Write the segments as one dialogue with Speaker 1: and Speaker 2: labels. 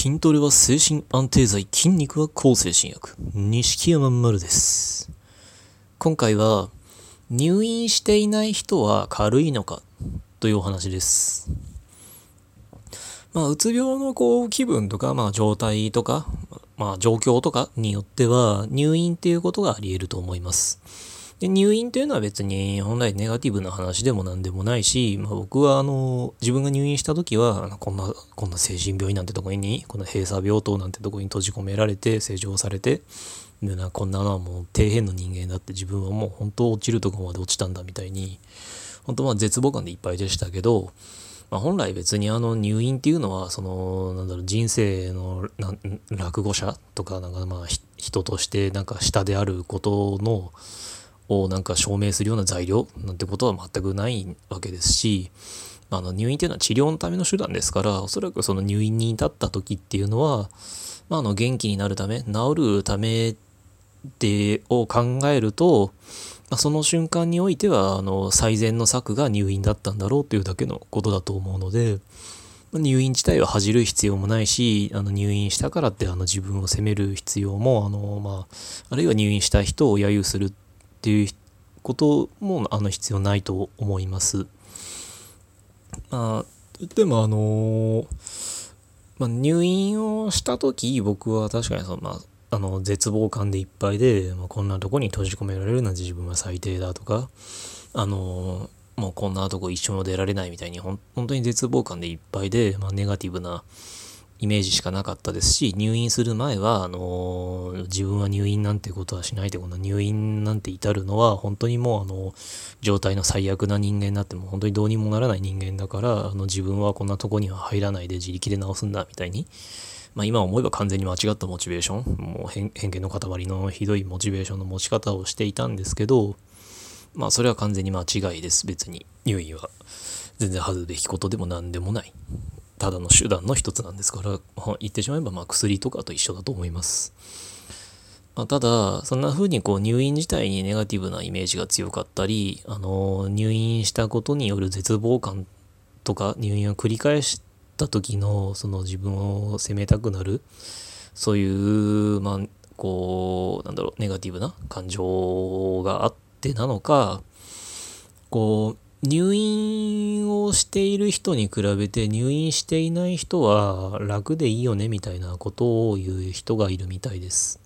Speaker 1: 筋トレは精神安定剤、筋肉は抗精神薬。錦山丸です。今回は、入院していない人は軽いのかというお話です。まあ、うつ病のこう気分とか、まあ、状態とか、まあ、状況とかによっては、入院っていうことがあり得ると思います。で入院というのは別に本来ネガティブな話でも何でもないし、まあ、僕はあの自分が入院した時はこんなこんな精神病院なんてとこにこの閉鎖病棟なんてとこに閉じ込められて施錠されてでなこんなのはもう底辺の人間だって自分はもう本当落ちるとこまで落ちたんだみたいに本当まあ絶望感でいっぱいでしたけど、まあ、本来別にあの入院っていうのはそのなんだろう人生の落語者とかなんかまあ人としてなんか下であることのをなんか証明するような材料なんてことは全くないわけですし、あの入院っていうのは治療のための手段ですから、おそらくその入院に至った時っていうのは、まあ、あの元気になるため、治るためでを考えると、まあ、その瞬間においてはあの最善の策が入院だったんだろうというだけのことだと思うので、入院自体は恥じる必要もないし、あの入院したからってあの自分を責める必要も、あのまあ、あるいは入院した人を揶揄するっていうこともあの必要ないと思います。まあ、でもあのまあ、入院をした時僕は確かにその、まあ、あの絶望感でいっぱいで、まあ、こんなとこに閉じ込められるなんて自分は最低だとかあのもうこんなとこ一緒も出られないみたいにほん本当に絶望感でいっぱいで、まあ、ネガティブなイメージしかなかったですし、入院する前は、あの、自分は入院なんてことはしないで、この入院なんて至るのは、本当にもう、あの、状態の最悪な人間になっても、本当にどうにもならない人間だから、あの、自分はこんなとこには入らないで自力で治すんだ、みたいに。まあ今思えば完全に間違ったモチベーション、もう偏見の塊のひどいモチベーションの持ち方をしていたんですけど、まあそれは完全に間違いです、別に。入院は。全然恥ずべきことでも何でもない。ただの手段の一つなんですから、まあ、言ってしまえばまあ薬とかと一緒だと思います。まあ、ただ、そんな風にこう入院自体にネガティブなイメージが強かったり、あの入院したことによる絶望感とか入院を繰り返した時のその自分を責めたくなる、そういう、まあ、こう、なんだろう、ネガティブな感情があってなのか、こう、入院をしている人に比べて入院していない人は楽でいいよねみたいなことを言う人がいるみたいです。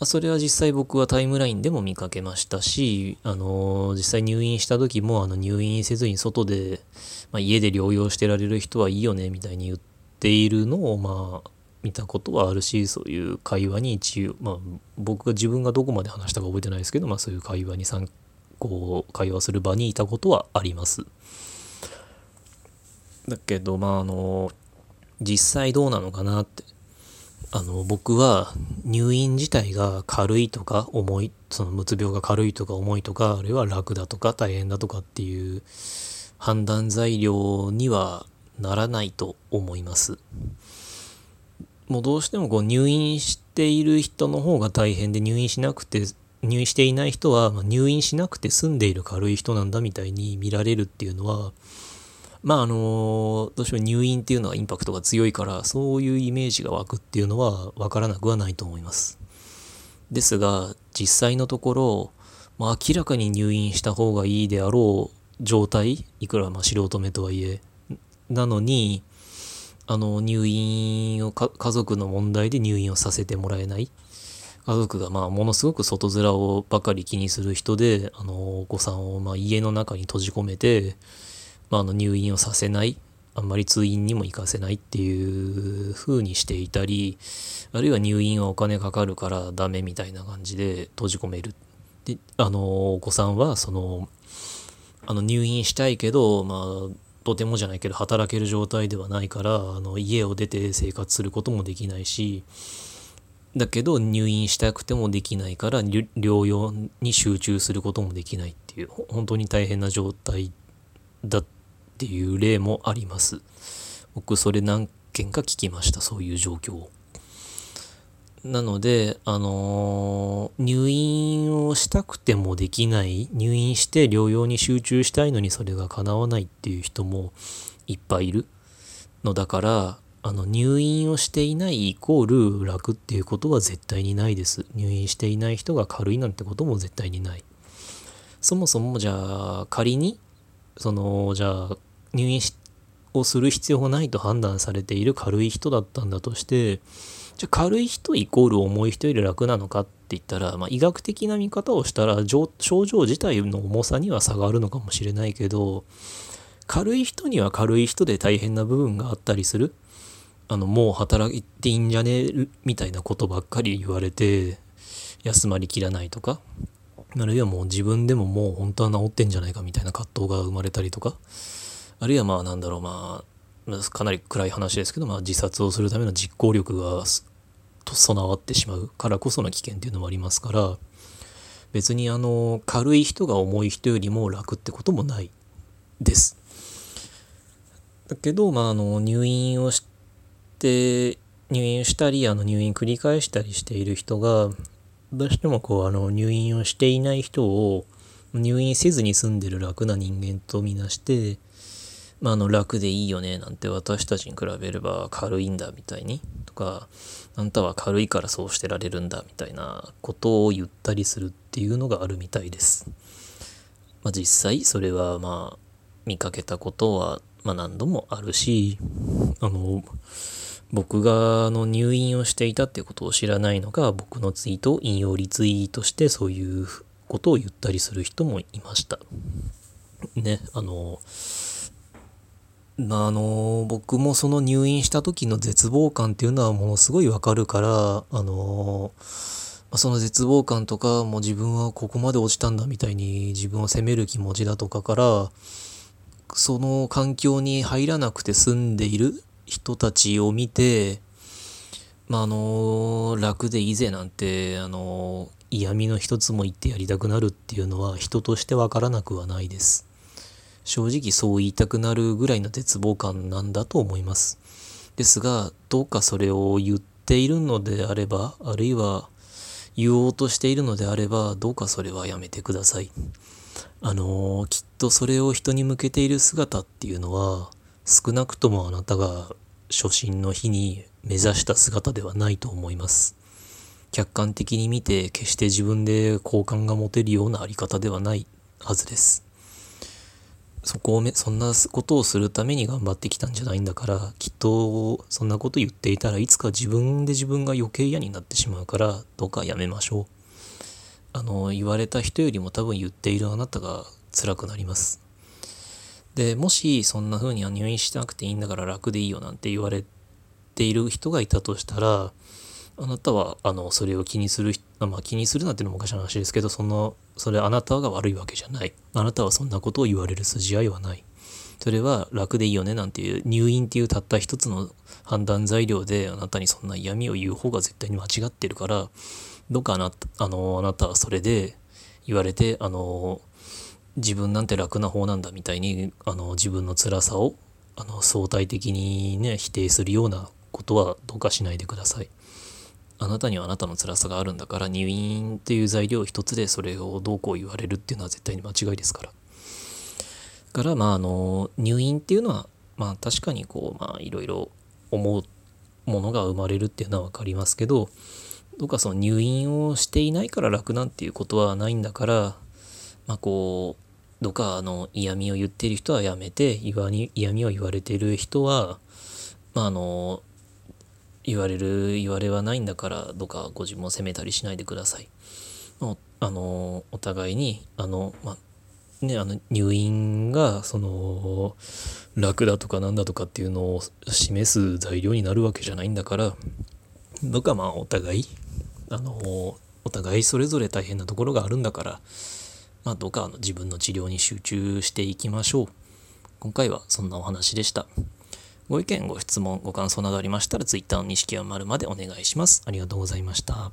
Speaker 1: ま、それは実際僕はタイムラインでも見かけましたし、あの実際入院した時もあの入院せずに外で、まあ、家で療養してられる人はいいよねみたいに言っているのをまあ見たことはあるしそういう会話に一応、まあ、僕が自分がどこまで話したか覚えてないですけど、まあ、そういう会話に参加こう会話する場にいたことはあります。だけどまああの実際どうなのかなってあの僕は入院自体が軽いとか重いそのうつ病が軽いとか重いとかあるいは楽だとか大変だとかっていう判断材料にはならないと思います。もうどうしてもこう入院している人の方が大変で入院しなくて入院していない人は、入院しなくて済んでいる軽い人なんだみたいに見られるっていうのはまああのどうしても入院っていうのはインパクトが強いからそういうイメージが湧くっていうのは分からなくはないと思います。ですが実際のところ、まあ、明らかに入院した方がいいであろう状態いくらま素人目とはいえなのにあの入院を家族の問題で入院をさせてもらえない。家族がまあものすごく外面をばかり気にする人であのお子さんをまあ家の中に閉じ込めて、まあ、あの入院をさせないあんまり通院にも行かせないっていう風にしていたりあるいは入院はお金かかるからダメみたいな感じで閉じ込める。であのお子さんはそのあの入院したいけどまあとてもじゃないけど働ける状態ではないからあの家を出て生活することもできないしだけど入院したくてもできないから療養に集中することもできないっていう本当に大変な状態だっていう例もあります。僕それ何件か聞きましたそういう状況なのであのー入院をしたくてもできない入院して療養に集中したいのにそれが叶わないっていう人もいっぱいいるのだからあの入院をしていないイコール楽っていうことは絶対にないです。入院していない人が軽いなんてことも絶対にない。そもそもじゃあ仮にそのじゃあ入院をする必要がないと判断されている軽い人だったんだとしてじゃあ軽い人イコール重い人より楽なのかって言ったら、まあ、医学的な見方をしたら症状自体の重さには差があるのかもしれないけど軽い人には軽い人で大変な部分があったりする。あのもう働いていいんじゃね？みたいなことばっかり言われて休まりきらないとか。あるいはもう自分でももう本当は治ってんじゃないかみたいな葛藤が生まれたりとか。あるいはまあなんだろうまあかなり暗い話ですけど、まあ、自殺をするための実行力が備わってしまうからこその危険っていうのもありますから別にあの軽い人が重い人よりも楽ってこともないです。だけど、まあ、あの入院をして入院したりあの入院繰り返したりしている人がどうしてもこうあの入院をしていない人を入院せずに済んでる楽な人間とみなしてまあ、あの楽でいいよねなんて私たちに比べれば軽いんだみたいにとかあんたは軽いからそうしてられるんだみたいなことを言ったりするっていうのがあるみたいです。まあ、実際それはまあ見かけたことはま何度もあるしあの僕があの入院をしていたってことを知らないのか僕のツイートを引用リツイートしてそういうことを言ったりする人もいました。ねあのまあの僕もその入院した時の絶望感っていうのはものすごいわかるからあのその絶望感とかもう自分はここまで落ちたんだみたいに自分を責める気持ちだとかからその環境に入らなくて済んでいる人たちを見てまああの楽でいいぜなんてあの嫌味の一つも言ってやりたくなるっていうのは人としてわからなくはないです。正直そう言いたくなるぐらいの絶望感なんだと思います。ですが、どうかそれを言っているのであれば、あるいは言おうとしているのであれば、どうかそれはやめてください。あの、きっとそれを人に向けている姿っていうのは、少なくともあなたが初心の日に目指した姿ではないと思います。客観的に見て決して自分で好感が持てるようなあり方ではないはずです。そこをめそんなことをするために頑張ってきたんじゃないんだからきっとそんなこと言っていたらいつか自分で自分が余計嫌になってしまうからどうかやめましょうあの言われた人よりも多分言っているあなたが辛くなりますでもしそんな風には入院しなくていいんだから楽でいいよなんて言われている人がいたとしたらあなたはあのそれを気にするまあ気にするなっていうのもおかしな話ですけどそのそれあなたが悪いわけじゃない。あなたはそんなことを言われる筋合いはない。それは楽でいいよねなんていう入院っていうたった一つの判断材料であなたにそんな嫌味を言う方が絶対に間違ってるからどっかあなたあのあなたはそれで言われてあの自分なんて楽な方なんだみたいにあの自分の辛さをあの相対的にね否定するようなことはどうかしないでください。あなたにはあなたの辛さがあるんだから入院っていう材料一つでそれをどうこう言われるっていうのは絶対に間違いですから。からまああの入院っていうのはまあ確かにこうまあいろいろ思うものが生まれるっていうのは分かりますけどどうかその入院をしていないから楽なんていうことはないんだからまあこうどうかあの嫌味を言ってる人はやめて嫌味を言われてる人はまああの言われる言われはないんだからどうかご自分を責めたりしないでください。あのお互いにあの、まね、あの入院がその楽だとかなんだとかっていうのを示す材料になるわけじゃないんだからどうかまあお互いあのお互いそれぞれ大変なところがあるんだから、まあ、どうかあの自分の治療に集中していきましょう。今回はそんなお話でした。ご意見、ご質問、ご感想などありましたら、Twitter の錦山丸までお願いします。ありがとうございました。